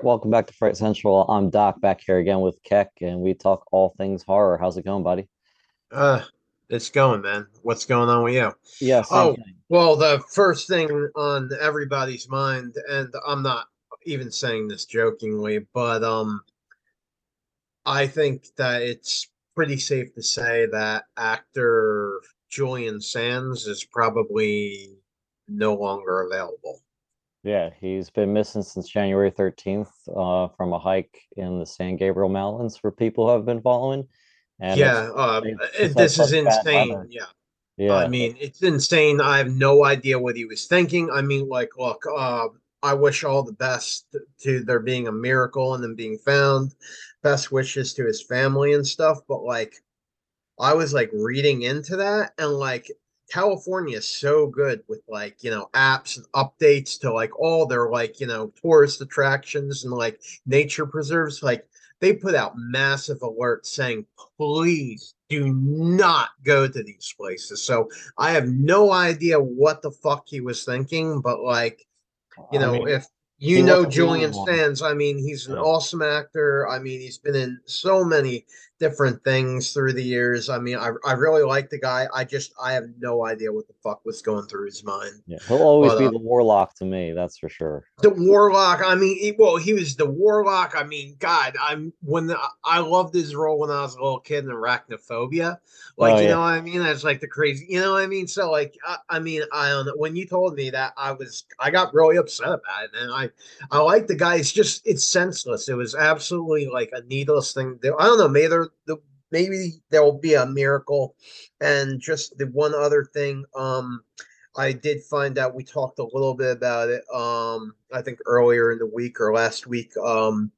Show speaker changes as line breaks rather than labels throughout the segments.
Right, welcome back to Fright Central. I'm Doc back here again with Keck, and we talk all things horror. How's it going, buddy?
Uh, it's going, man. What's going on with you?
Yeah, same
Oh,
thing.
well, the first thing on everybody's mind, and I'm not even saying this jokingly, but um, I think that it's pretty safe to say that actor Julian Sands is probably no longer available.
Yeah, he's been missing since January 13th uh, from a hike in the San Gabriel Mountains for people who have been following. And it's,
Yeah, uh,
it's
it, this is insane.
weather.
Yeah. I mean, it's insane. I have no idea what he was thinking. I mean, like, look, uh, I wish all the best to there being a miracle and them being found. Best wishes to his family and stuff. But like, I was like reading into that, and like, California is so good with like, you know, apps and updates to like all their like, you know, tourist attractions and like nature preserves. Like, they put out massive alerts saying, please do not go to these places. So I have no idea what the fuck he was thinking, but like, you
I
know,
mean,
if you know
wasn't the only
Julian. Sands, I mean, he's an
Yeah,
awesome actor. I mean, he's been in so many different things through the years. I mean, I I really like the guy. I just I have no idea what the fuck was going through his mind.
yeah, he'll always
But
be
uh
the warlock to me, that's for sure.
the warlock. I mean, he, well, he was the warlock. I mean, God, I'm when the, I loved his role when I was a little kid in Arachnophobia.
Oh
Like, you
yeah,
know what I mean? That's like the crazy, you know what I mean? So, like, I, I mean, I don't know. When you told me that, I was, I got really upset about it, and I, I like the guy. It's just, it's senseless. It was absolutely like a needless thing. I don't know. Maybe there, the, maybe there will be a miracle. And just the one other thing, um, I did find out we talked a little bit about it um I think earlier in the week or last week um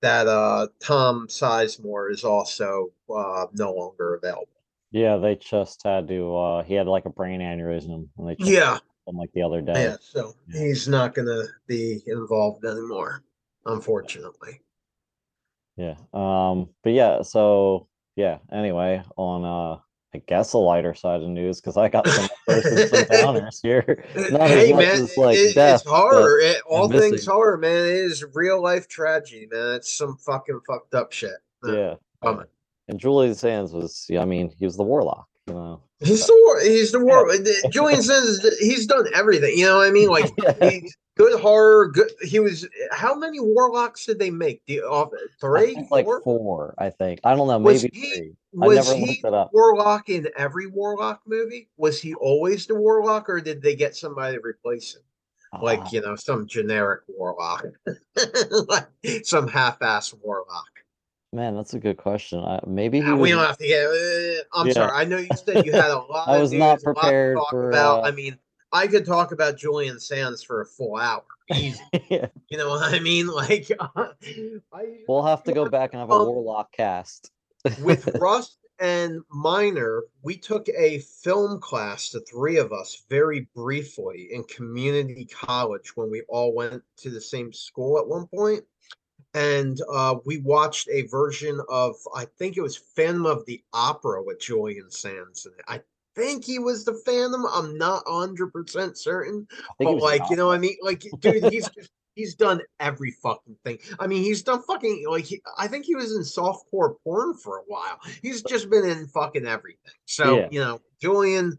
that uh Tom Sizemore is also uh no longer available.
yeah, they just had to, uh, he had like a brain aneurysm, and they
Yeah,
him like the other day.
yeah, so
Yeah.
he's not gonna be involved anymore, unfortunately.
Yeah. Um, but yeah, so yeah, anyway, on uh I guess a lighter side of news, because I got some and some downers here. Not
Hey man,
as like
it,
death,
it's horror. It, all things
missing.
horror, man. It is real life tragedy, man. It's some fucking fucked up shit.
Yeah. And Julian Sands was, yeah, I mean, he was the warlock, you know.
He's the war. He's the war. Julian says he's done everything. You know what I mean? Like good horror. Good. He was. How many warlocks did they make? The uh, three,
think like
four?
four, I think. I don't know,
Was
maybe
he?
three.
Was he
looked it up.
warlock in every warlock movie? Was he always the warlock, or did they get somebody to replace him?
Uh,
Like you know, some generic warlock, like some half-ass warlock.
Man, that's a good question. I, maybe he
Uh, we
was,
don't have to get. uh, I'm
yeah.
sorry. I know you said you had a lot
I was not
news, to
prepared
talk
for
about.
uh
I mean, I could talk about Julian Sands for a full hour, easy.
yeah.
You know what I mean? Like, I
We'll have to go back and have a
um,
warlock cast.
with Rust and Miner, we took a film class, the three of us, very briefly in community college when we all went to the same school at one point. And uh, we watched a version of, I think it was Phantom of the Opera with Julian Sands in it. I think he was the Phantom. I'm not 100% certain.
I think he
But like, you know what I mean? Like, dude, he's just he's done every fucking thing. I mean, he's done fucking like he, I think he was in softcore porn for a while. He's just been in fucking everything. So,
Yeah,
you know, Julian,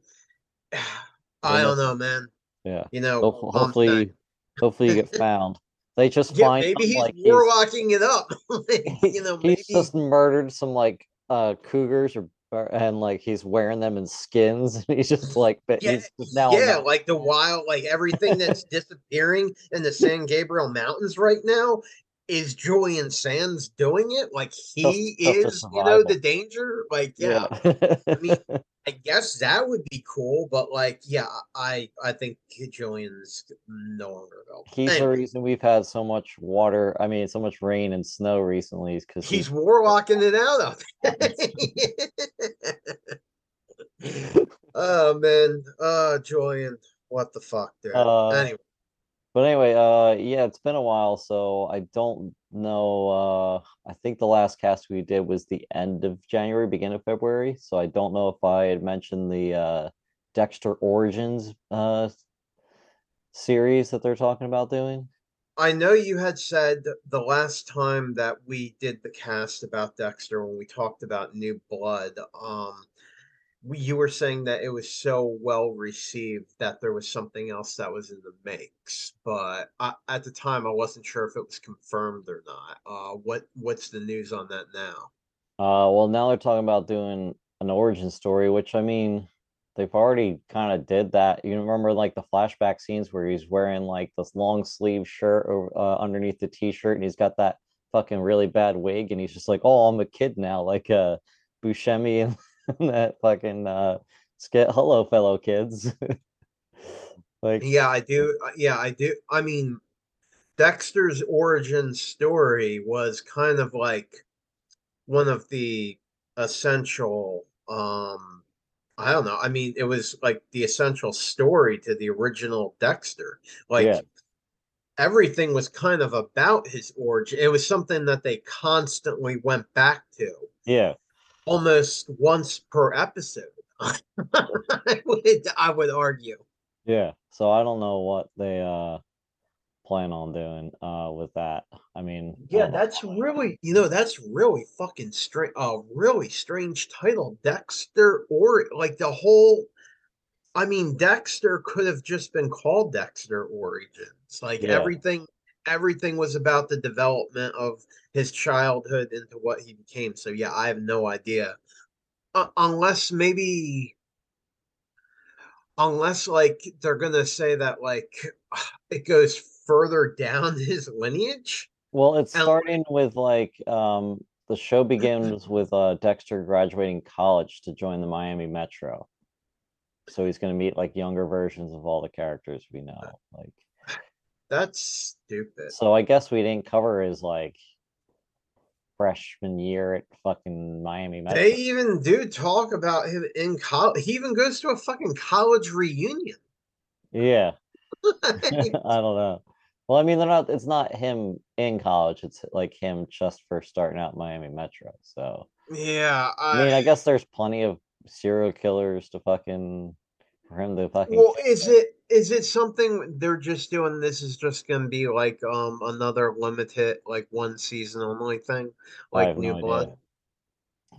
I don't know, man.
Yeah.
You know,
Hopefully, hopefully, hopefully you get found. They just
Yeah,
find
maybe
him
he's
like he's
it up. You know,
he's
maybe
just murdered some like uh cougars or and like he's wearing them in skins and he's just like but
yeah,
he's just now
yeah, like the wild, like everything that's disappearing in the San Gabriel Mountains right now is Julian Sands doing it. Like he
just a
is, you know, the danger. Like,
Yeah.
yeah. I mean, I guess that would be cool, but like, yeah, I I think Julian's no longer available.
He's the reason we've had so much water, I mean so much rain and snow recently is because
he's
he's
warlocking it out up oh man, oh Julian, what the fuck, dude.
uh
Anyway,
But anyway, uh yeah, it's been a while, so I don't know. Uh I think the last cast we did was the end of January, beginning of February. So I don't know if I had mentioned the uh Dexter Origins uh series that they're talking about doing.
I know you had said the last time that we did the cast about Dexter when we talked about New Blood, um, you were saying that it was so well received that there was something else that was in the makes, but I, at the time I wasn't sure if it was confirmed or not. Uh, what what's the news on that now?
Uh, well, now they're talking about doing an origin story, which I mean, they've already kind of did that. You remember like the flashback scenes where he's wearing like this long sleeve shirt or, uh, underneath the t-shirt, and he's got that fucking really bad wig, and he's just like, "Oh, I'm a kid now," like uh, Buscemi and, that fucking uh, skit. Hello, fellow kids. like,
Yeah, I do. uh, Yeah, I do. I mean, Dexter's origin story was kind of like one of the essential um I don't know. I mean, it was like the essential story to the original Dexter. Like
yeah,
everything was kind of about his origin. It was something that they constantly went back to
yeah.
Almost once per episode. I would I would argue.
Yeah, so I don't know what they uh plan on doing uh with that. I mean,
Yeah,
know.
that's really, you know, that's really fucking strange. A really strange title, Dexter, or like the whole. I mean, Dexter could have just been called Dexter Origins. Like
Yeah,
everything, everything was about the development of his childhood into what he became. So yeah, I have no idea. Uh, unless maybe, unless like they're gonna say that like it goes further down his lineage.
well, it's
And
starting with like um the show begins with uh Dexter graduating college to join the Miami Metro. So he's gonna meet like younger versions of all the characters we know. Like,
that's stupid.
so I guess we didn't cover his like freshman year at fucking Miami Metro.
They even do talk about him in college. He even goes to a fucking college reunion.
Yeah. I don't know. Well, I mean, they're not. It's not him in college. It's like him just for starting out Miami Metro. So,
yeah,
I mean, I
I,
guess there's plenty of serial killers to fucking for him to fucking.
well, is it is it something they're just doing? This is just gonna be like um another limited like one season only thing, like New
no
Blood.
idea.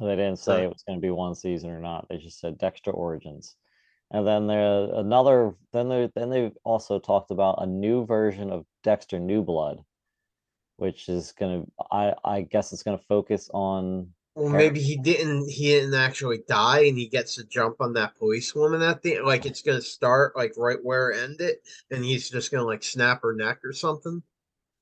They didn't say it was going to be one season or not. They just said Dexter Origins, and then there another. Then they then they also talked about a new version of Dexter New Blood, which is gonna. I I guess it's gonna focus on.
Well, maybe he didn't. He didn't actually die, and he gets to jump on that policewoman at the like. It's gonna start like right where end it ended, and he's just gonna like snap her neck or something.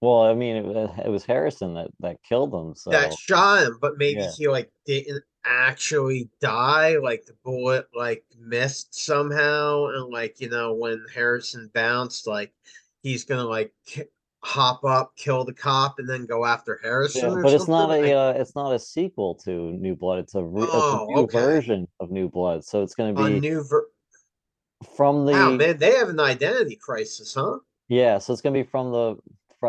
Well, I mean, it, it was Harrison that that killed him. So
that shot him, but maybe
yeah,
he like didn't actually die. Like the bullet like missed somehow, and like you know when Harrison bounced, like he's gonna like hop up, kill the cop, and then go after Harrison
yeah, but it's not a uh, it's not a sequel to New Blood. It's a re, it's a
oh,
new
okay,
version of New Blood. So it's going to be a
new ver.
from
Wow,
the
man, they have an identity crisis, huh?
yeah. So it's going to be from the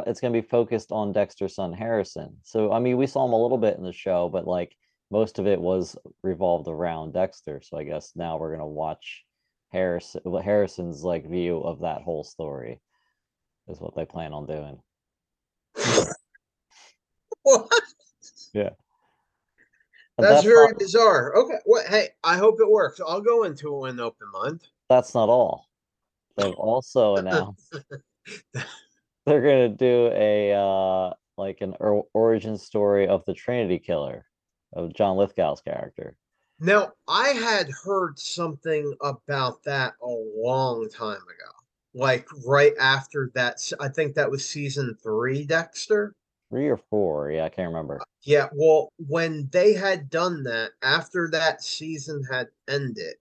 it's going to be focused on Dexter's son Harrison. So I mean, we saw him a little bit in the show, but like most of it was revolved around Dexter. So I guess now we're going to watch Harrison Harrison's like view of that whole story is what they plan on doing.
What?
Yeah.
That's
that's
very
not
bizarre. Okay, what? Hey, I hope it works. I'll go into an open mind.
that's not all. They've also announced they're gonna do a uh like an or- origin story of the Trinity Killer of John Lithgow's character.
Now, I had heard something about that a long time ago. Like right after that, I think that was season three, Dexter.
Three or four, yeah, I can't remember.
Yeah, well, when they had done that, after that season had ended,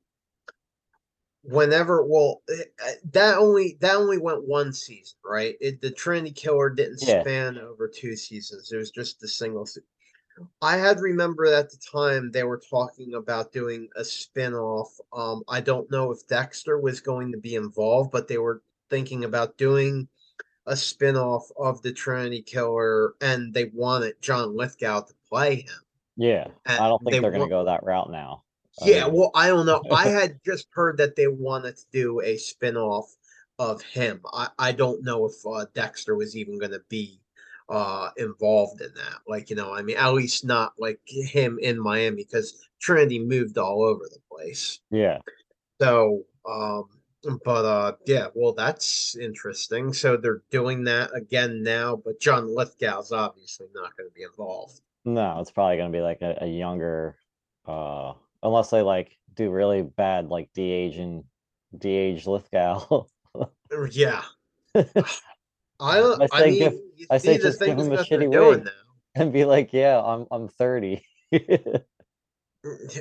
whenever, well, eh, eh, that only that only went one season, right? It, the Trinity Killer didn't
Yeah,
span over two seasons. It was just a single I had remembered at the time they were talking about doing a spin-off. Um, I don't know if Dexter was going to be involved, but they were thinking about doing a spin-off of the Trinity Killer, and they wanted John Lithgow to play him.
yeah.
And
I don't think
they
they're gonna go that route now. I
yeah,
mean,
well, I don't know. I had just heard that they wanted to do a spin-off of him. I, I don't know if uh, Dexter was even going to be uh involved in that. Like, you know, I mean, at least not like him in Miami because Trinity moved all over the place.
Yeah.
So, um, but uh, yeah, well, that's interesting. So they're doing that again now, but John Lithgow's obviously not going to be involved.
No, it's probably gonna be like a, a younger, uh, unless they like do really bad like de-age and de-age Lithgow.
Yeah. I don't.
I
I,
think
mean, you
I say just give him a shitty wig. and be like, yeah, I'm I'm 30.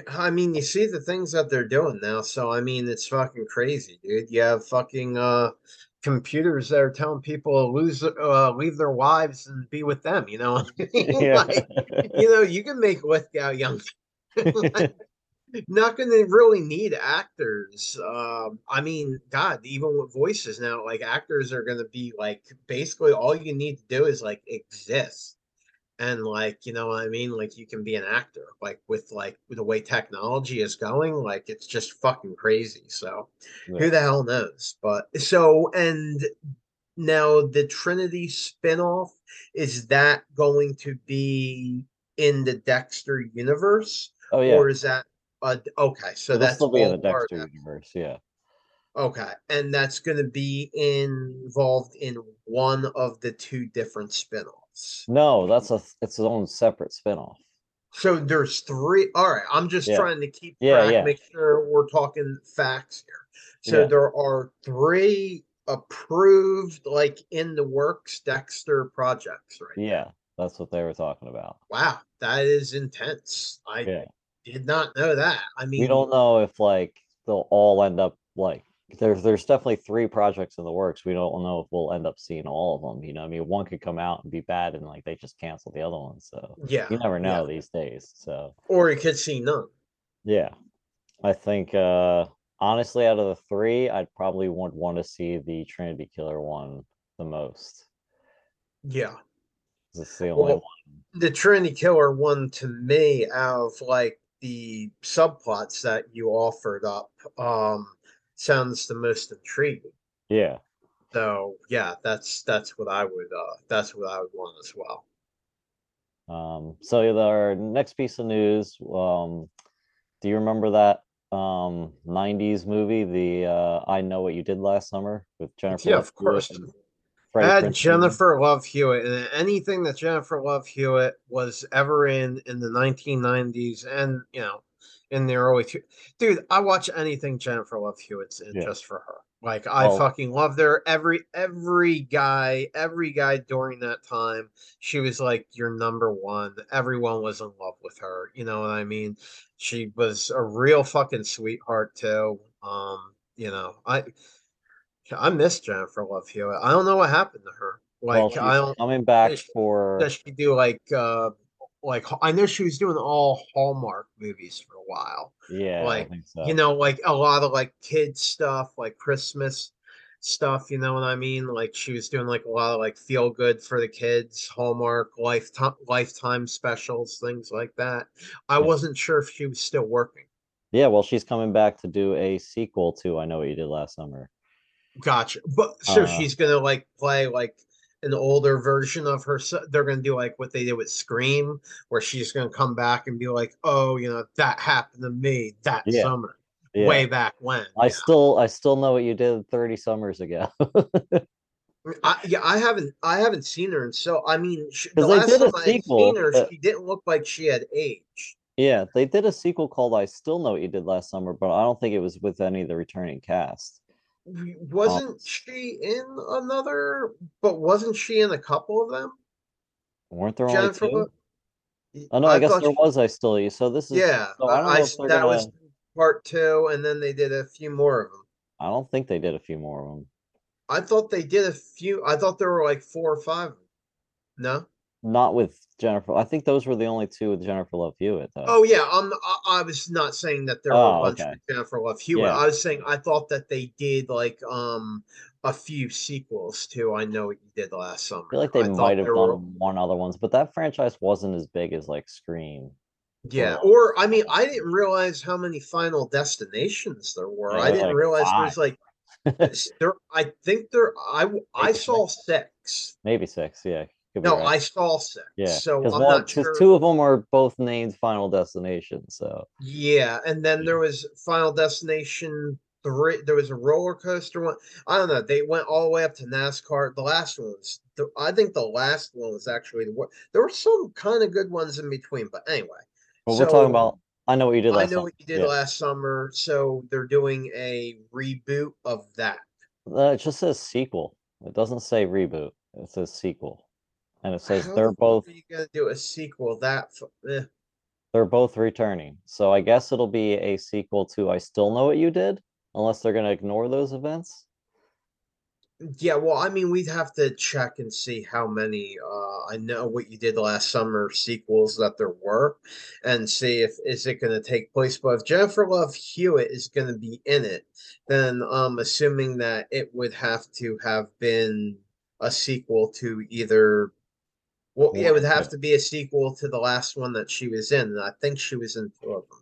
I mean, you see the things that they're doing now. So I mean, it's fucking crazy, dude. You have fucking uh computers that are telling people to lose uh leave their wives and be with them. You know, what I mean?
Yeah.
like you know, you can make Lithgow young. Like, not going to really need actors. Um, I mean, God, even with voices now, like actors are going to be like basically all you need to do is like exist. And like, you know what I mean? Like you can be an actor, like with like with the way technology is going, like it's just fucking crazy. So
Yeah.
who the hell knows? But so and now the Trinity spinoff, is that going to be in the Dexter universe?
Oh yeah.
Or is that uh okay, so
It'll
that's
still be in the Dexter universe, yeah.
Okay, and that's gonna be involved in one of the two different spin-offs.
No, that's a it's its own separate spin-off.
So there's three. All right, I'm just
Yeah.
trying to keep
Yeah,
track,
yeah.
make sure we're talking facts here. So
Yeah.
there are three approved, like in the works Dexter projects, right? now.
Yeah, that's what they were talking about.
Wow, that is intense. I. did not know that. I mean,
We don't know if like they'll all end up like there's there's definitely three projects in the works. We don't know if we'll end up seeing all of them. You know, I mean, one could come out and be bad, and like they just cancel the other one. So
yeah,
you never
yeah.
know these days. So
Or you could see none.
yeah, I think uh honestly, out of the three, I'd probably would want to see the Trinity Killer one the most.
Yeah,
It's the only
Well,
one.
the Trinity Killer one to me out of like the subplots that you offered up um sounds the most intriguing.
Yeah.
So yeah, that's that's what I would uh that's what I would want as well.
Um, so our next piece of news, um, do you remember that um 90s movie, the uh I Know What You Did Last Summer with Jennifer
Yeah, of course.
and
Had? Jennifer Love Hewitt and anything that Jennifer Love Hewitt was ever in in the 1990s and you know in the early two dude, I watch anything Jennifer Love Hewitt's in
Yeah.
just for her. Like I
Well-
fucking loved her. Every every guy, every guy during that time, she was like your number one. Everyone was in love with her. You know what I mean? She was a real fucking sweetheart too. Um, you know, I I miss Jennifer Love Hewitt. I don't know what happened to her.
Well,
Like I
she's
don't
coming back
does she-
for
does she do like uh like I know she was doing all Hallmark movies for a while.
yeah, I
like,
think so.
You know, like a lot of like kids stuff, like Christmas stuff, you know what I mean? Like she was doing like a lot of like feel good for the kids, Hallmark, lifetime lifetime specials, things like that. I
Yeah.
wasn't sure if she was still working.
Yeah, well, she's coming back to do a sequel to I Know What You Did Last Summer.
Gotcha. But so
Uh,
she's gonna like play like an older version of her. They're gonna do like what they did with Scream, where she's gonna come back and be like, "Oh, you know, that happened to me that
Yeah.
summer,
Yeah.
way back when."
I
Yeah.
still I still know what you did 30 summers ago.
I, yeah, I haven't, I haven't seen her, and so I mean, sh the last time I
sequel,
seen her,
but-
she didn't look like she had aged.
yeah, they did a sequel called I Still Know What You Did Last Summer, but I don't think it was with any of the returning cast.
Wasn't she in another? But wasn't she in a couple of them?
Weren't there only
Jennifer.
two?
Lo-
Oh no, I, guess there
she-
was I Still So this is
Yeah,
so I don't
I,
know
I
if
s- that
gonna
was part two, and then they did a few more of them.
I don't think they did a few more of them.
I thought they did a few. I thought there were like four or five. No.
Not with Jennifer. I think those were the only two with Jennifer Love Hewitt though.
Oh yeah, I'm. I, I was not saying that there were
Oh,
a bunch
okay.
of Jennifer Love Hewitt.
Yeah.
I was saying I thought that they did like um a few sequels to I Know What You Did Last Summer.
I feel like they
thought
might have done
were-
one other ones, but that franchise wasn't as big as like Scream.
Yeah,
or-
I mean, I didn't realize how many Final Destinations there were. I didn't
like
realize
five.
there's like There, I think there. I
Maybe
saw six.
Maybe six. Yeah.
No,
right.
I saw six.
Yeah.
So I'm
one,
not sure.
two of them are both named Final Destination. So
Yeah, and then there was Final Destination three. There was a roller coaster one. I don't know. They went all the way up to NASCAR. The last ones. The, I think the last one was actually the one. There were some kind of good ones in between, but anyway.
but we're talking about. I know what you did
I
last.
know
time.
what you did
Yeah.
last summer. So they're doing a reboot of that.
Uh, it just says sequel. It doesn't say reboot. It says sequel, and it says
How
they're
the fuck
both
Are you gonna do a sequel that? f- eh.
they're both returning. So I guess it'll be a sequel to I Still Know What You Did, unless they're gonna ignore those events.
Yeah, well, I mean, we'd have to check and see how many. Uh, I know what you did last summer sequels that there were, and see if is it going to take place. But if Jennifer Love Hewitt is going to be in it, then I'm assuming that it would have to have been a sequel to either. Well, yeah, it would have to be a sequel to the last one that she was in, I think she was in two of them.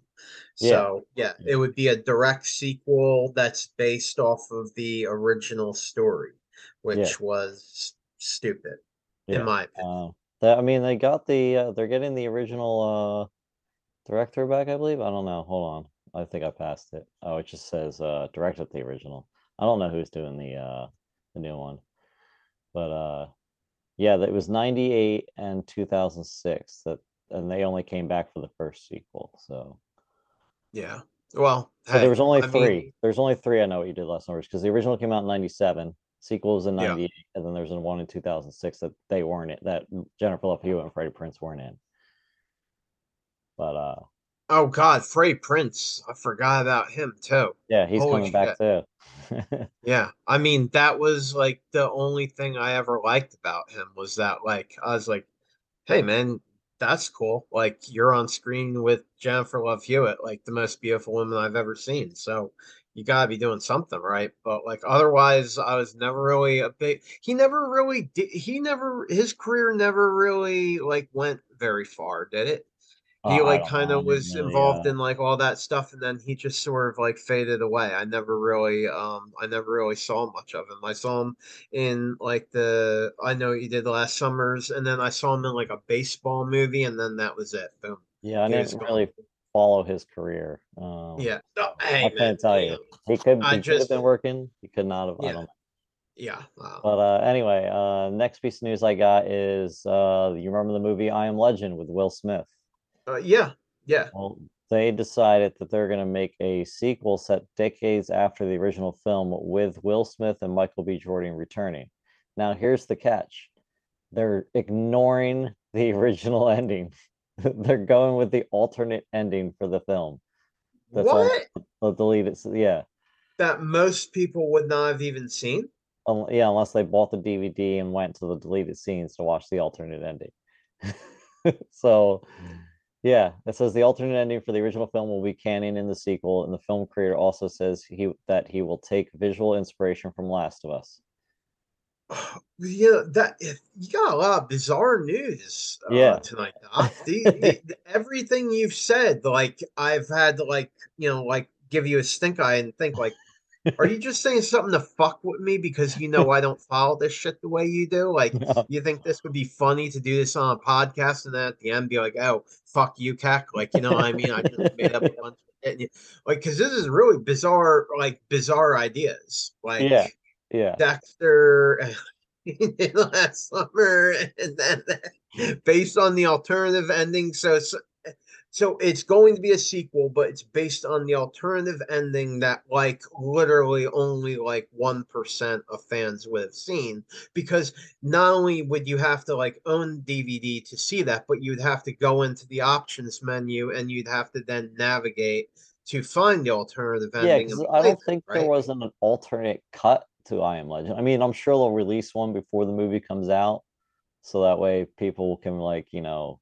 So yeah, it would be a direct sequel that's based off of the original story, which was stupid,
Yeah.
in my opinion.
Uh, that I mean, they got the uh, they're getting the original uh director back, I believe. I don't know. Hold on. I think I passed it. Oh, it just says uh directed the original. I don't know who's doing the uh the new one. But uh yeah, that was 98 and 2006 that and they only came back for the first sequel. So,
Yeah. Well,
so there was only
I mean,
three. There's only three I know what you did last summer because the original came out in 97, sequels was in
Yeah.
98, and then there's one in 2006 that they weren't in, that Jennifer Love Hewitt and Freddie Prinze weren't in. But uh
oh God, Freddie Prinze, I forgot about him too.
yeah, he's
Holy
coming back too.
Yeah, I mean that was like the only thing I ever liked about him was that like I was like, hey man, that's cool. Like you're on screen with Jennifer Love Hewitt, like the most beautiful woman I've ever seen. So you gotta be doing something right. But like otherwise, I was never really a big. He never really did. He never his career never really like went very far, did it?
Uh,
he
I
like kind of was
really,
involved
uh,
in like all that stuff and then he just sort of like faded away i never really um i never really saw much of him i saw him in like the i know you did last summers and then i saw him in like a baseball movie and then that was it boom
Yeah, I
He
didn't really follow his career. Um,
yeah no, hey
I
man,
can't tell you. He could,
I
he could have been working. He could not have. I
Yeah.
don't know.
yeah wow.
But uh, anyway, uh, next piece of news I got is uh, you remember the movie I Am Legend with Will Smith?
Uh, yeah yeah
Well, they decided that they're going to make a sequel set decades after the original film with Will Smith and Michael B. Jordan returning. Now, here's the catch they're ignoring the original ending, they're going with the alternate ending for the film. That's all
what
the deleted. s- Yeah.
that most people would not have even seen
Um, yeah, unless they bought the DVD and went to the deleted scenes to watch the alternate ending. so, yeah, it says the alternate ending for the original film will be canon in the sequel, and the film creator also says he that he will take visual inspiration from Last of Us.
Yeah, that you got a lot of bizarre news uh,
Yeah.
tonight. The, the, the- everything you've said, like I've had to like you know like give you a stink eye and think like, are you just saying something to fuck with me because you know I don't follow this shit the way you do? Like
No.
you think this would be funny to do this on a podcast and then at the end be like, oh fuck you, cack, like you know what I mean? I just made up a bunch of shit. Like because this is really bizarre, like bizarre ideas, like
Yeah. Yeah,
Dexter last summer, and then based on the alternative ending. So, it's- so it's going to be a sequel, but it's based on the alternative ending that, like, literally only like one percent of fans would have seen. Because not only would you have to like own DVD to see that, but you'd have to go into the options menu and you'd have to then navigate to find the alternative
yeah,
ending. and
I don't think
right?
there wasn't an alternate cut to I Am Legend. I mean, I'm sure they'll release one before the movie comes out, so that way people can like you know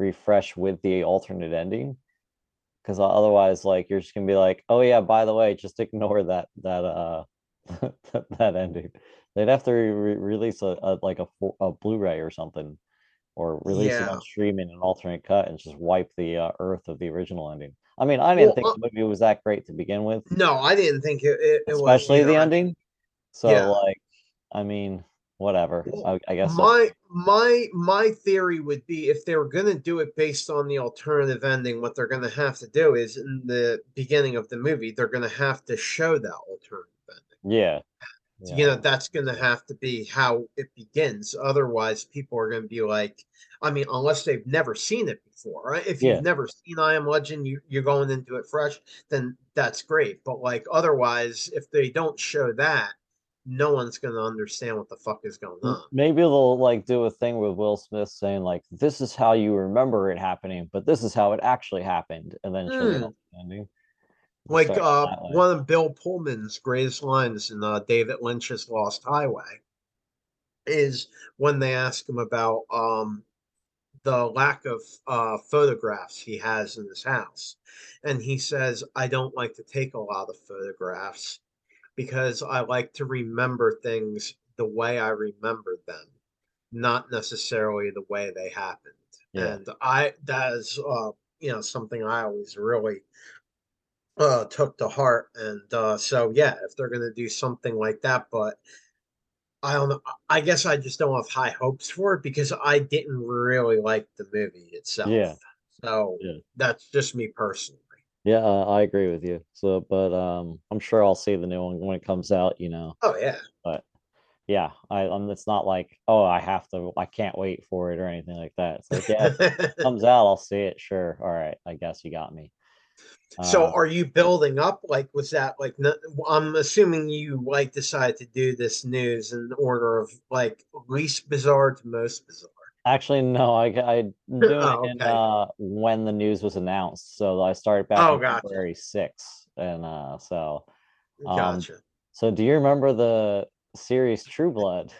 refresh with the alternate ending. Because otherwise, like you're just gonna be like, oh yeah, by the way, just ignore that that uh that, that ending. They'd have to re- release a, a like a, a Blu-ray or something, or release it
Yeah.
on streaming an alternate cut and just wipe the uh, earth of the original ending. I mean, I didn't
Well,
think
uh,
the movie was that great to begin with,
No, I didn't think it, it, it was
especially the
either.
ending. So
Yeah.
like, I mean, whatever. I, I guess so.
My my my theory would be if they were gonna do it based on the alternative ending, what they're gonna have to do is in the beginning of the movie, they're gonna have to show that alternative ending.
Yeah.
You know, that's gonna have to be how it begins. Otherwise, people are gonna be like, I mean, unless they've never seen it before, right? If you've
Yeah.
never seen I Am Legend, you, you're going into it fresh, then that's great. But like otherwise, if they don't show that, no one's gonna understand what the fuck is going on.
Maybe they'll like do a thing with Will Smith saying like, "This is how you remember it happening, but this is how it actually happened," and then
Hmm.
ending.
Like uh, one of Bill Pullman's greatest lines in uh, David Lynch's Lost Highway is when they ask him about um, the lack of uh, photographs he has in his house. And he says, I don't like to take a lot of photographs because I like to remember things the way I remembered them, not necessarily the way they happened.
Yeah.
And I, that is, uh, you know, something I always really uh, took to heart. And uh, so, yeah, if they're going to do something like that, but I don't know. I guess I just don't have high hopes for it because I didn't really like the movie itself.
Yeah.
So
Yeah.
that's just me personally.
Yeah, uh, I agree with you. So, but um, I'm sure I'll see the new one when it comes out. You know,
Oh yeah.
but yeah, I um, it's not like oh, I have to, I can't wait for it or anything like that. It's like yeah, if it comes out, I'll see it. Sure, all right, I guess you got me.
so
Uh,
are you building up? Like, was that like? I'm assuming you like decided to do this news in order of like least bizarre to most bizarre.
Actually, no, I I'm doing
Oh,
it in
okay.
uh when the news was announced. So I started back
Oh,
on
gotcha.
February 6th. And uh so um
Gotcha.
so do you remember the series True Blood?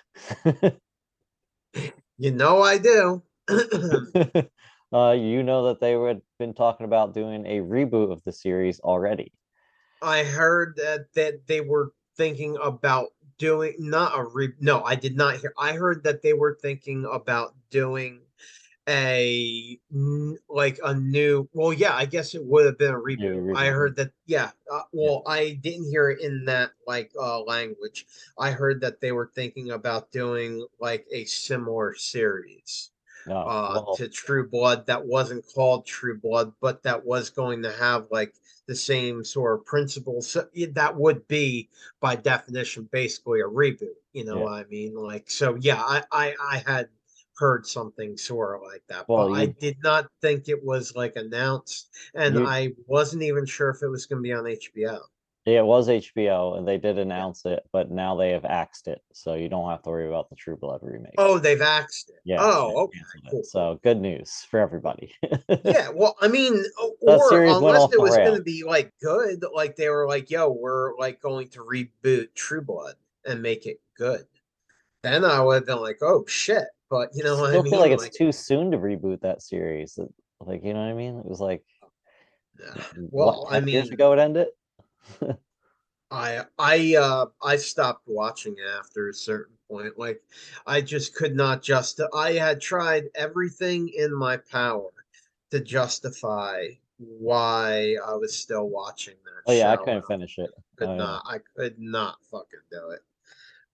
You know I do.
uh you know that they had been talking about doing a reboot of the series already.
I heard that that they were thinking about doing not a re no, I did not hear. I heard that they were thinking about doing a like a new well yeah i guess it would have been a reboot i
reboot.
heard that yeah uh, well i didn't hear it in that like uh language i heard that they were thinking about doing like a similar series
No.
uh
well,
to True Blood that wasn't called True Blood, but that was going to have like the same sort of principles. So that would be by definition basically a reboot. You know
Yeah.
what I mean? Like so yeah, I I, I had heard something sort of like that,
Well,
but I did not think it was like announced, and
You-
I wasn't even sure if it was going to be on HBO.
It was HBO and they did announce it, but now they have axed it. So you don't have to worry about the True Blood remake.
Oh, they've axed it.
Yeah,
Oh, okay. Cool.
So good news for everybody.
yeah, well, I mean, or unless it was going to be like good, like they were like, "Yo, we're like going to reboot True Blood and make it good," then I would have been like, "Oh shit!" But you know what I
still
mean?
feel like it's
Like,
too soon to reboot that series. Like, you know what I mean? It was like,
yeah.
what,
Well, I
10 years
mean,
ago it ended?
I I uh I stopped watching after a certain point. Like I just could not just I had tried everything in my power to justify why I was still watching that
Oh yeah, I couldn't finish it.
could
Oh, yeah.
not I could not fucking do it.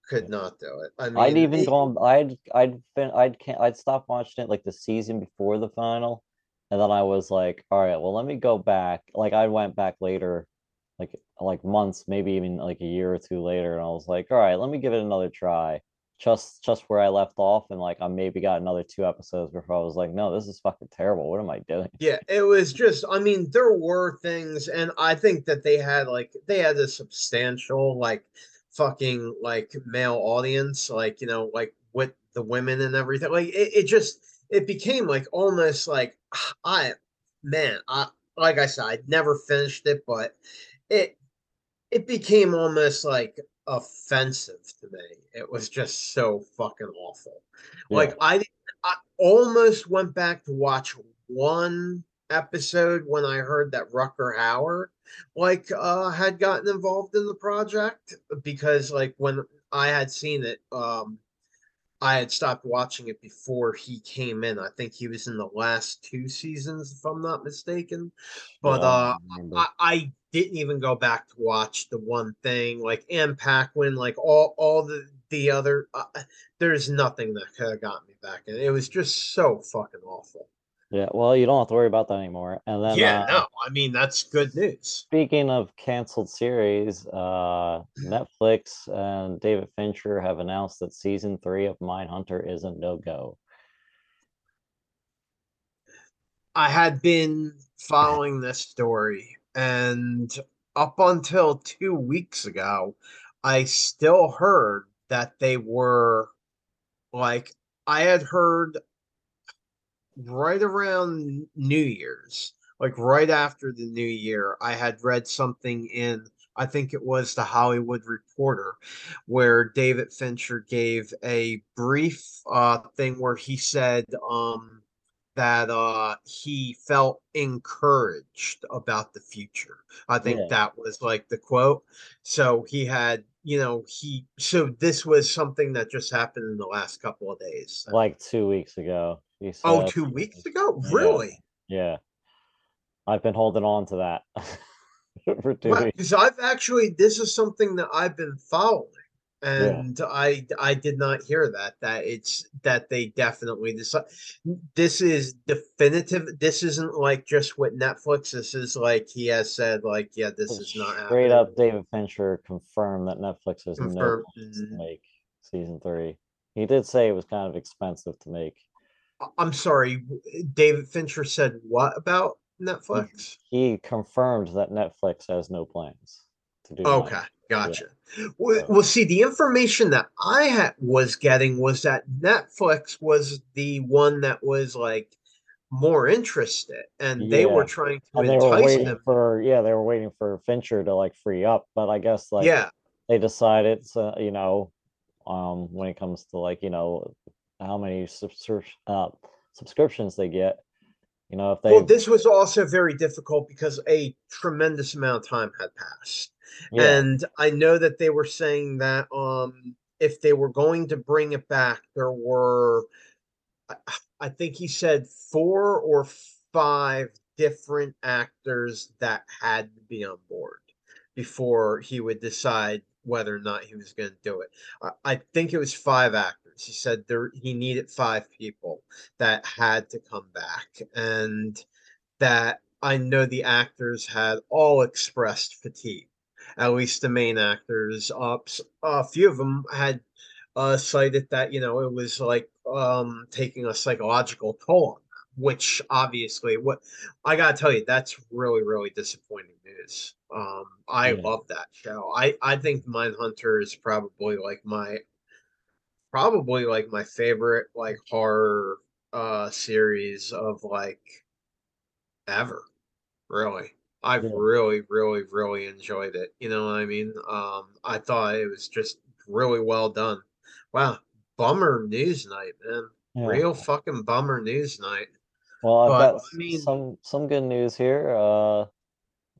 Could
Yeah.
not do it. I mean
I'd even
it-
gone. I'd I'd been. I'd can't. I'd stopped watching it like the season before the final, and then I was like, all right, well, let me go back. Like I went back later, like months, maybe even like a year or two later, and I was like, all right, let me give it another try. Just just where I left off, and like I maybe got another two episodes before I was like, no, this is fucking terrible. What am I doing?
Yeah, it was just I mean there were things and I think that they had like they had a substantial like fucking like male audience like you know like with the women and everything like it, it just it became like almost like I man I like I said I'd never finished it but it it became almost like offensive to me it was just so fucking awful like I, I almost went back to watch one episode when I heard that Rutger Hauer like uh had gotten involved in the project because like when I had seen it um I had stopped watching it before he came in. I think he was in the last two seasons, if I'm not mistaken. But
Yeah,
uh. I, I didn't even go back to watch the one thing like Ann Paquin, like all all the the other. Uh, there's nothing that could have got me back, and it was just so fucking awful.
Yeah, well, you don't have to worry about that anymore. And then
Yeah,
uh,
no, I mean that's good news.
speaking of canceled series, uh, Netflix and David Fincher have announced that season three of Mindhunter is a no-go.
I had been following this story, and up until two weeks ago, I still heard that they were like, I had heard right around New Year's, like right after the new year, I had read something in, I think it was the Hollywood Reporter, where David Fincher gave a brief uh thing where he said um that uh he felt encouraged about the future. I think
Yeah,
that was like the quote. So he had, you know, he so this was something that just happened in the last couple of days.
like two weeks ago. He
Oh, two weeks ago?
Yeah.
Really?
yeah, I've been holding on to that for two
Right,
weeks.
because I've actually this is something that I've been following, and I I did not hear that that it's that they definitely decide this is definitive. This isn't like just with Netflix. This is like he has said like yeah, this is not
Straight
happening.
up, David Fincher confirmed that Netflix has no
Confirmed.
plans mm-hmm. make season three. He did say it was kind of expensive to make.
I'm sorry, David Fincher said what about Netflix?
He confirmed that Netflix has no plans to do.
Okay,
Mindhunter.
Gotcha. Well,
Yeah.
well, see, the information that I had was getting was that Netflix was the one that was like more interested, and they were trying to
And
entice them.
for yeah, they were waiting for Fincher to like free up, but I guess like
Yeah,
they decided so you know, um, when it comes to like you know how many uh, subscriptions they get, you know, if they
well, this was also very difficult because a tremendous amount of time had passed.
yeah
And I know that they were saying that um if they were going to bring it back, there were I, think he said four or five different actors that had to be on board before he would decide whether or not he was going to do it. I, I think it was five actors. He said there he needed five people that had to come back and that I know the actors had all expressed fatigue. At least the main actors, uh, a few of them had uh, cited that you know it was like um, taking a psychological toll which obviously, what I gotta tell you, that's really really disappointing news. Um, I
Yeah.
love that show. I I think Mindhunter is probably like my probably like my favorite like horror uh series of like ever really i've
Yeah.
really really really enjoyed it you know what i mean um i thought it was just really well done wow bummer news night man
yeah.
real fucking bummer news night
Well, I've
but,
got
I mean-
some some good news here. Uh,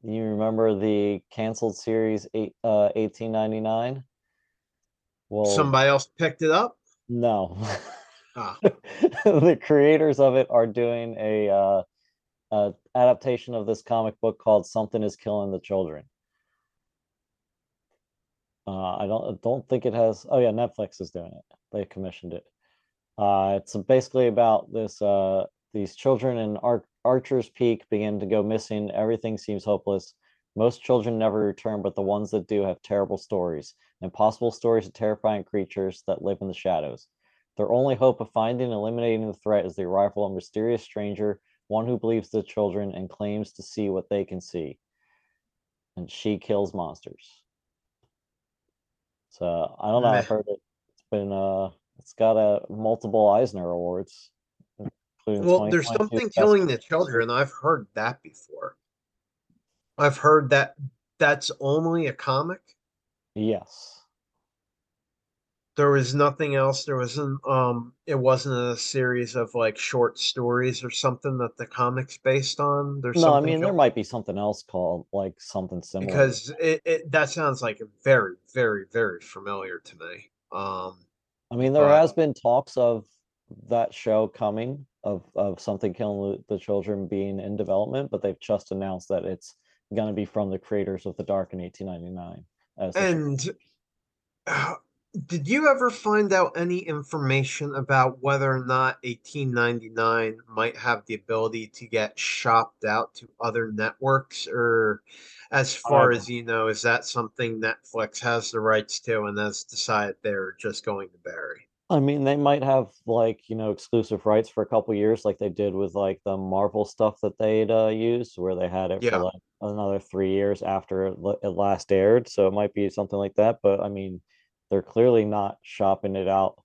you remember the canceled series eight uh 1899? Well,
somebody else picked it up
no.
Ah.
The creators of it are doing a uh, uh adaptation of this comic book called Something is Killing the Children. Uh, I don't I don't think it has. Oh yeah, Netflix is doing it. They commissioned it. Uh, it's basically about this. Uh, these children in Ar- Archer's Peak begin to go missing. Everything seems hopeless. Most children never return, but the ones that do have terrible stories, impossible stories of terrifying creatures that live in the shadows. Their only hope of finding and eliminating the threat is the arrival of a mysterious stranger, one who believes the children and claims to see what they can see. And she kills monsters. So I don't know. I've heard it. It's been uh, it's got a multiple Eisner awards,
well there's something killing the children i've heard that before i've heard that that's only a comic
Yes.
there was nothing else there wasn't um it wasn't a series of like short stories or something that the comics based on there's
No, I mean there might be something else called like something similar.
because it, it that sounds like very very very familiar to me um
I mean, there
But
has been talks of that show coming, of of something killing the, children being in development, but they've just announced that it's gonna be from the creators of The Dark in 1899 as the
and uh, did you ever find out any information about whether or not 1899 might have the ability to get shopped out to other networks? Or as far
Uh,
as you know is that something Netflix has the rights to and has decided they're just going to bury
I mean, they might have like, you know, exclusive rights for a couple years, like they did with like the Marvel stuff that they'd uh, used, where they had it for like another three years after it, it last aired. So it might be something like that. But I mean, they're clearly not shopping it out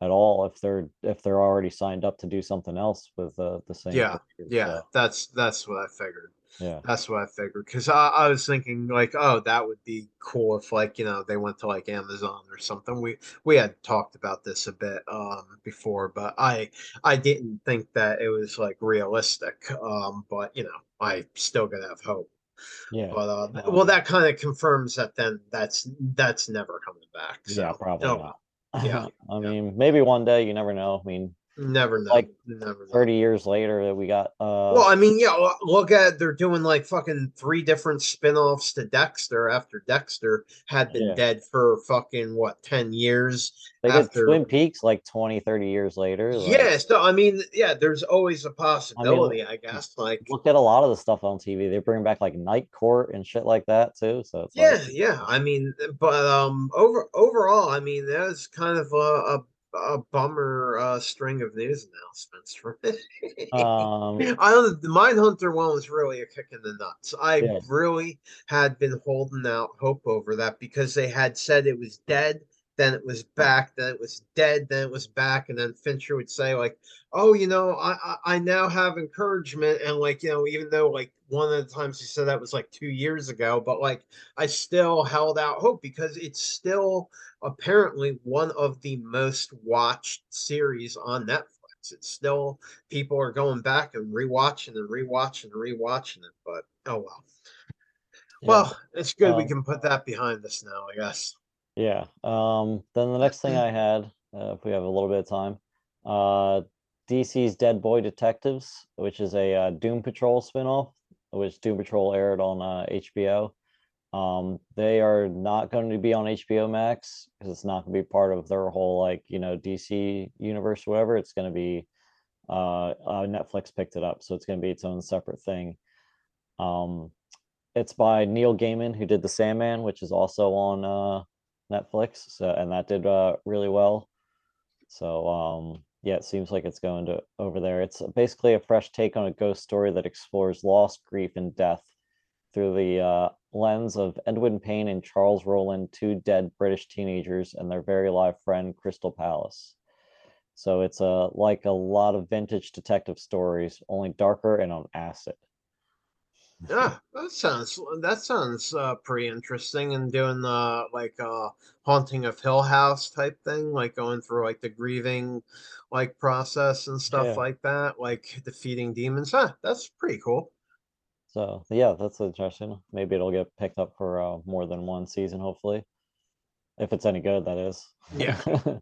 at all if they're if they're already signed up to do something else with uh, the same
yeah yeah
So
that's that's what I figured
yeah,
That's what I figured. Because I, I was thinking like, oh, that would be cool if like, you know, they went to like Amazon or something. We we had talked about this a bit um before, but I I didn't think that it was like realistic. Um, but you know, I still gonna have hope.
yeah,
But uh th- well
um,
that kind of confirms that then that's that's never coming back.
yeah, probably
oh
not.
Yeah.
I
Yeah.
mean, maybe one day, you never know. I mean,
Never know.
like
Never know.
30 years later that we got uh
Well, I mean, yeah, lo- look at they're doing like fucking three different spin-offs to Dexter after Dexter had been
yeah.
dead for fucking what, 10 years
They did
after
Twin Peaks like 20, 30 years later. Like,
Yeah, so I mean, yeah, there's always a possibility, I guess. Like
look at a lot of the stuff on TV. They bring back like Night Court and shit like that too. So it's
yeah,
like,
yeah. I mean, but um over overall, I mean, that was kind of a a, a bummer uh string of news announcements for me.
um,
I don't the Mindhunter one was really a kick in the nuts. I really had been holding out hope over that because they had said it was dead, then it was back, then it was dead, then it was back, and then Fincher would say like, "Oh, you know, I I, I now have encouragement," and like you know, even though like one of the times he said that was like two years ago, but like I still held out hope because it's still apparently one of the most watched series on Netflix. It's still people are going back and rewatching and rewatching and rewatching it. But oh well.
yeah,
Well, it's good we
um,
can put that behind us now, I guess.
Yeah. Um, then the next thing I had, uh, if we have a little bit of time, uh, DC's Dead Boy Detectives, which is a uh, Doom Patrol spinoff, which Doom Patrol aired on uh, HBO. Um, they are not going to be on HBO Max because it's not going to be part of their whole like you know DC universe, or whatever. It's going to be uh, uh, Netflix picked it up, so it's going to be its own separate thing. Um, it's by Neil Gaiman, who did The Sandman, which is also on uh, Netflix, so and that did uh, really well. So um, yeah, it seems like it's going to over there. It's basically a fresh take on a ghost story that explores loss, grief, and death through the uh, lens of Edwin Payne and Charles Rowland, two dead British teenagers, and their very live friend Crystal Palace. So it's a like a lot of vintage detective stories, only darker and on acid.
Yeah, that sounds that sounds uh, pretty interesting and doing the like uh haunting of Hill House type thing, like going through like the grieving like process and stuff
Yeah.
like that, like defeating demons. Huh, that's pretty cool.
So yeah, that's interesting. Maybe it'll get picked up for uh, more than one season, hopefully, if it's any good, that is.
Yeah.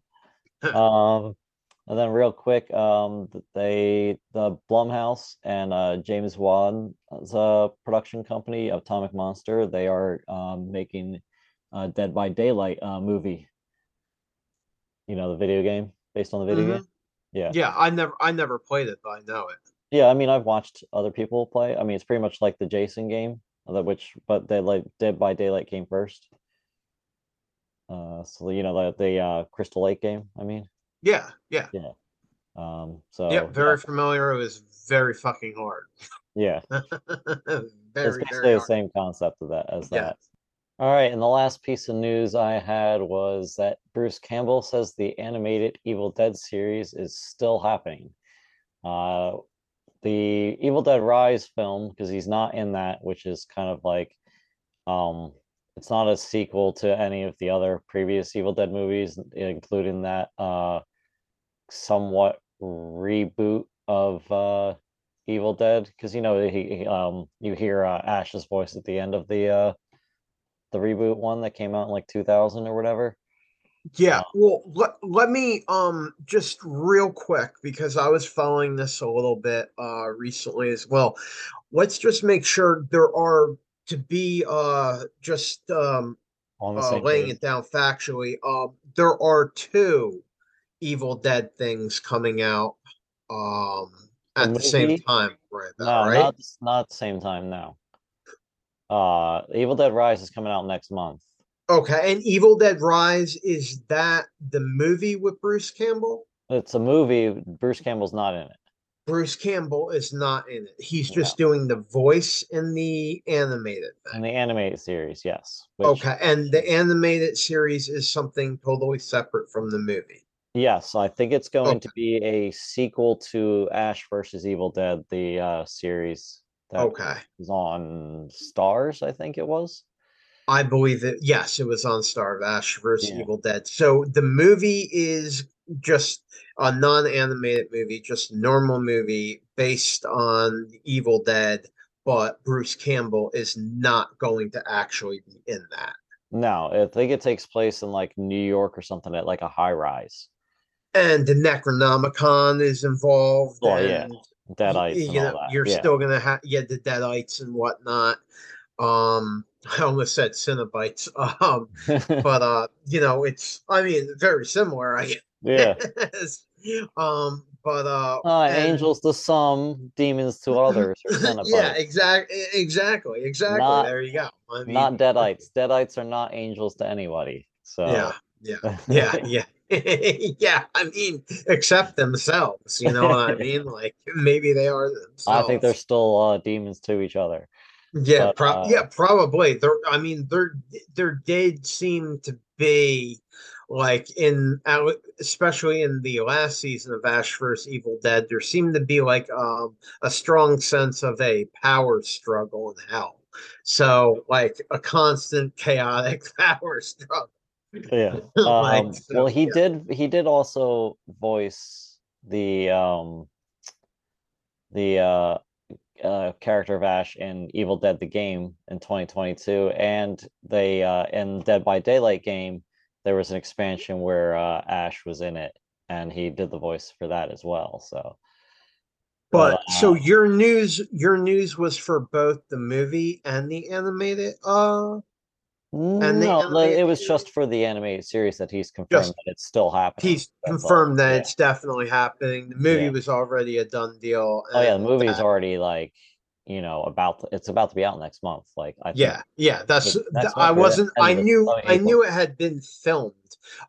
Um, and then real quick, um, they the Blumhouse and uh, James Wan's uh, production company, Atomic Monster, they are um, making uh, Dead by Daylight uh, movie. You know, the video game based on the video
Mhm.
game. Yeah,
Yeah, I never I never played it, but I know it.
yeah. I mean, I've watched other people play. I mean, it's pretty much like the Jason game, which but they like Dead by Daylight came first. Uh, so you know the the uh, Crystal Lake game. I mean,
Yeah, yeah.
yeah. Um, so yeah,
very familiar. It was very fucking hard.
yeah. It's
very,
basically
very
the same concept of that as
Yeah.
that. All right, and the last piece of news I had was that Bruce Campbell says the animated Evil Dead series is still happening. Uh, the Evil Dead Rise film, because he's not in that, which is kind of like, um, it's not a sequel to any of the other previous Evil Dead movies, including that uh, somewhat reboot of uh, Evil Dead, because you know he, he um you hear uh, Ash's voice at the end of the uh the reboot one that came out in like 2000 or whatever.
Yeah,
Uh,
well, let, let me um just real quick because I was following this a little bit uh recently as well. Let's just make sure there are to be uh just um uh laying
page.
it down factually. Um there are two Evil Dead things coming out um at the same time right
No,
right?
not not same time. No. Uh, Evil Dead Rise is coming out next month.
Okay, and Evil Dead Rise is that the movie with Bruce Campbell?
It's a movie. Bruce Campbell's not in it.
Bruce Campbell is not in it. He's
No.
just doing the voice in the animated
In the animated series, yes. Which,
Okay, and the animated series is something totally separate from the movie.
Yes, I think it's going to be a sequel to Ash versus Evil Dead, the uh, series that
Okay.
was on Starz, I think it was.
I believe it. Yes, it was on Star of Ash versus
Yeah.
Evil Dead. So the movie is just a non-animated movie, just normal movie based on Evil Dead, but Bruce Campbell is not going to actually be in that.
No, I think it takes place in like New York or something at like a high rise.
And the Necronomicon is involved.
Oh, yeah.
and
Deadites
y-
and
you
all
know,
that.
you're
yeah.
still gonna have yeah the deadites and whatnot. Um, I almost said Cenobites. Um, but uh, you know, it's I mean very similar, I
yeah.
guess. Um, but uh,
Uh,
and-
angels to some, demons to others,
yeah, exactly, exactly, exactly.
Not-
there you go. I mean,
Not deadites. Deadites are not angels to anybody. So
yeah, yeah, yeah, yeah. yeah, I mean, except themselves. You know what I mean? Like maybe they are themselves.
I think they're still uh, demons to each other.
Yeah,
But,
pro-
uh,
yeah, probably. There, I mean, there, there did seem to be like in, especially in the last season of Ash vs. Evil Dead, there seemed to be like um a strong sense of a power struggle in hell. So, like a constant chaotic power struggle.
Yeah. Um, well, he did. He did also voice the um the uh, uh character of Ash in Evil Dead the game in 2022, and they uh in Dead by Daylight game there was an expansion where uh, Ash was in it, and he did the voice for that as well. So.
But
But,
so
uh,
your news, your news was for both the movie and the animated. Uh, And the
no, it was just for the animated series that he's confirmed
Just-
that it's still happening.
he's
That's all.
confirmed that
Yeah.
it's definitely happening. The movie
Yeah.
was already a done deal.
Oh yeah, the
and
movie's
that-
already like, you know, about to, it's about to be out next month. Like I
Yeah, yeah. That's th- I wasn't. I knew. I knew it had been filmed.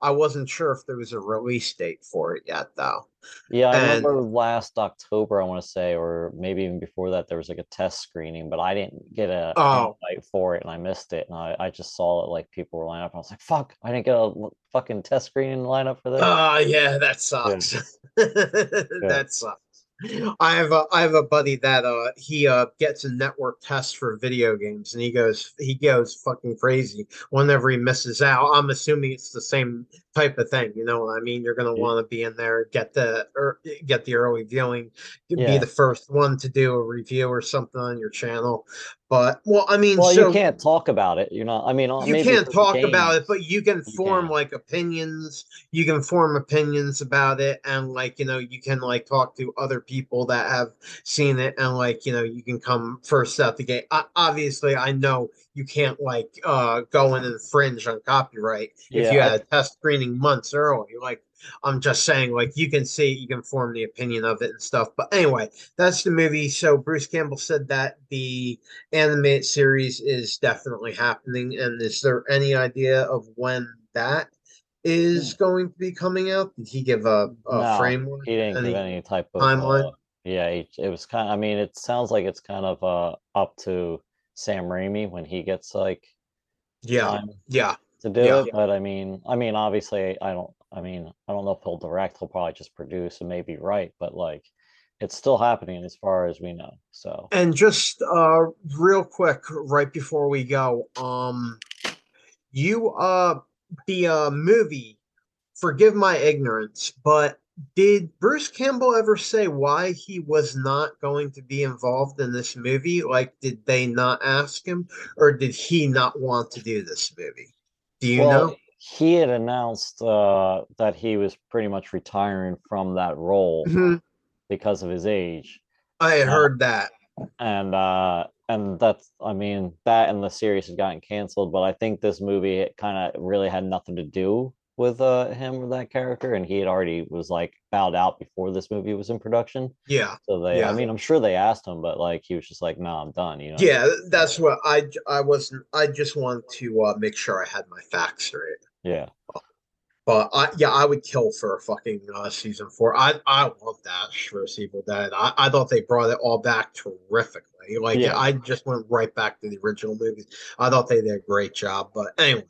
I wasn't sure if there was a release date for it yet, though.
Yeah, I remember last October, I want to say, or maybe even before that, there was like a test screening, but I didn't get a
Oh.
invite for it and I missed it. And I, I just saw it like people were lining up. And I was like, fuck, I didn't get a fucking test screening line up for this.
Oh yeah, that sucks. that sucks. I have a I have a buddy that uh he uh gets a network test for video games and he goes he goes fucking crazy whenever he misses out. I'm assuming it's the same type of thing, you know what I mean? You're gonna
Yeah.
want to be in there, get the or get the early viewing, be the first one to do a review or something on your channel. But well, I mean,
well,
so
you can't talk about it. You're not, I mean, uh,
you can't talk about it, but you can
you
form
can.
like opinions. You can form opinions about it, and like you know, you can like talk to other people that have seen it, and like you know, you can come first out the gate. I, obviously, I know you can't like uh go and infringe on copyright if you had a test screening months early. Like I'm just saying, like you can see, you can form the opinion of it and stuff. But anyway, that's the movie. So Bruce Campbell said that the animated series is definitely happening. And is there any idea of when that is going to be coming out? Did he give a, a
No,
framework?
he didn't
Any-
give any type of
timeline?
uh, yeah he, it was kind i mean it sounds like it's kind of uh up to sam raimi when he gets like
Yeah, yeah,
to do
Yeah.
it but i mean i mean obviously i don't i mean i don't know if he'll direct he'll probably just produce and maybe write but like it's still happening as far as we know so
And just uh real quick, right before we go, um you uh the uh movie, forgive my ignorance, but did Bruce Campbell ever say why he was not going to be involved in this movie? Like, did they not ask him, or did he not want to do this movie? Do you
well
know?
he had announced uh, that he was pretty much retiring from that role
Mhm.
because of his age.
I had
Uh,
heard that.
and uh and that's i mean that and the series had gotten canceled but i think this movie kind of really had nothing to do with uh him or that character and he had already was like bowed out before this movie was in production
Yeah.
so they i mean i'm sure they asked him but like he was just like no i'm done you know
Yeah, that's what I I wasn't I just wanted to uh make sure I had my facts straight.
yeah
But I yeah, I would kill for a fucking uh, season four. I I love that first Evil Dead. I, I thought they brought it all back terrifically. Like
Yeah.
I just went right back to the original movies. I thought they did a great job. But anyway,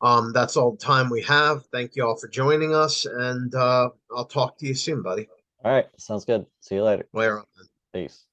um, that's all the time we have. Thank you all for joining us, and uh, I'll talk to you soon, buddy.
all right sounds good see you later
Later on.
peace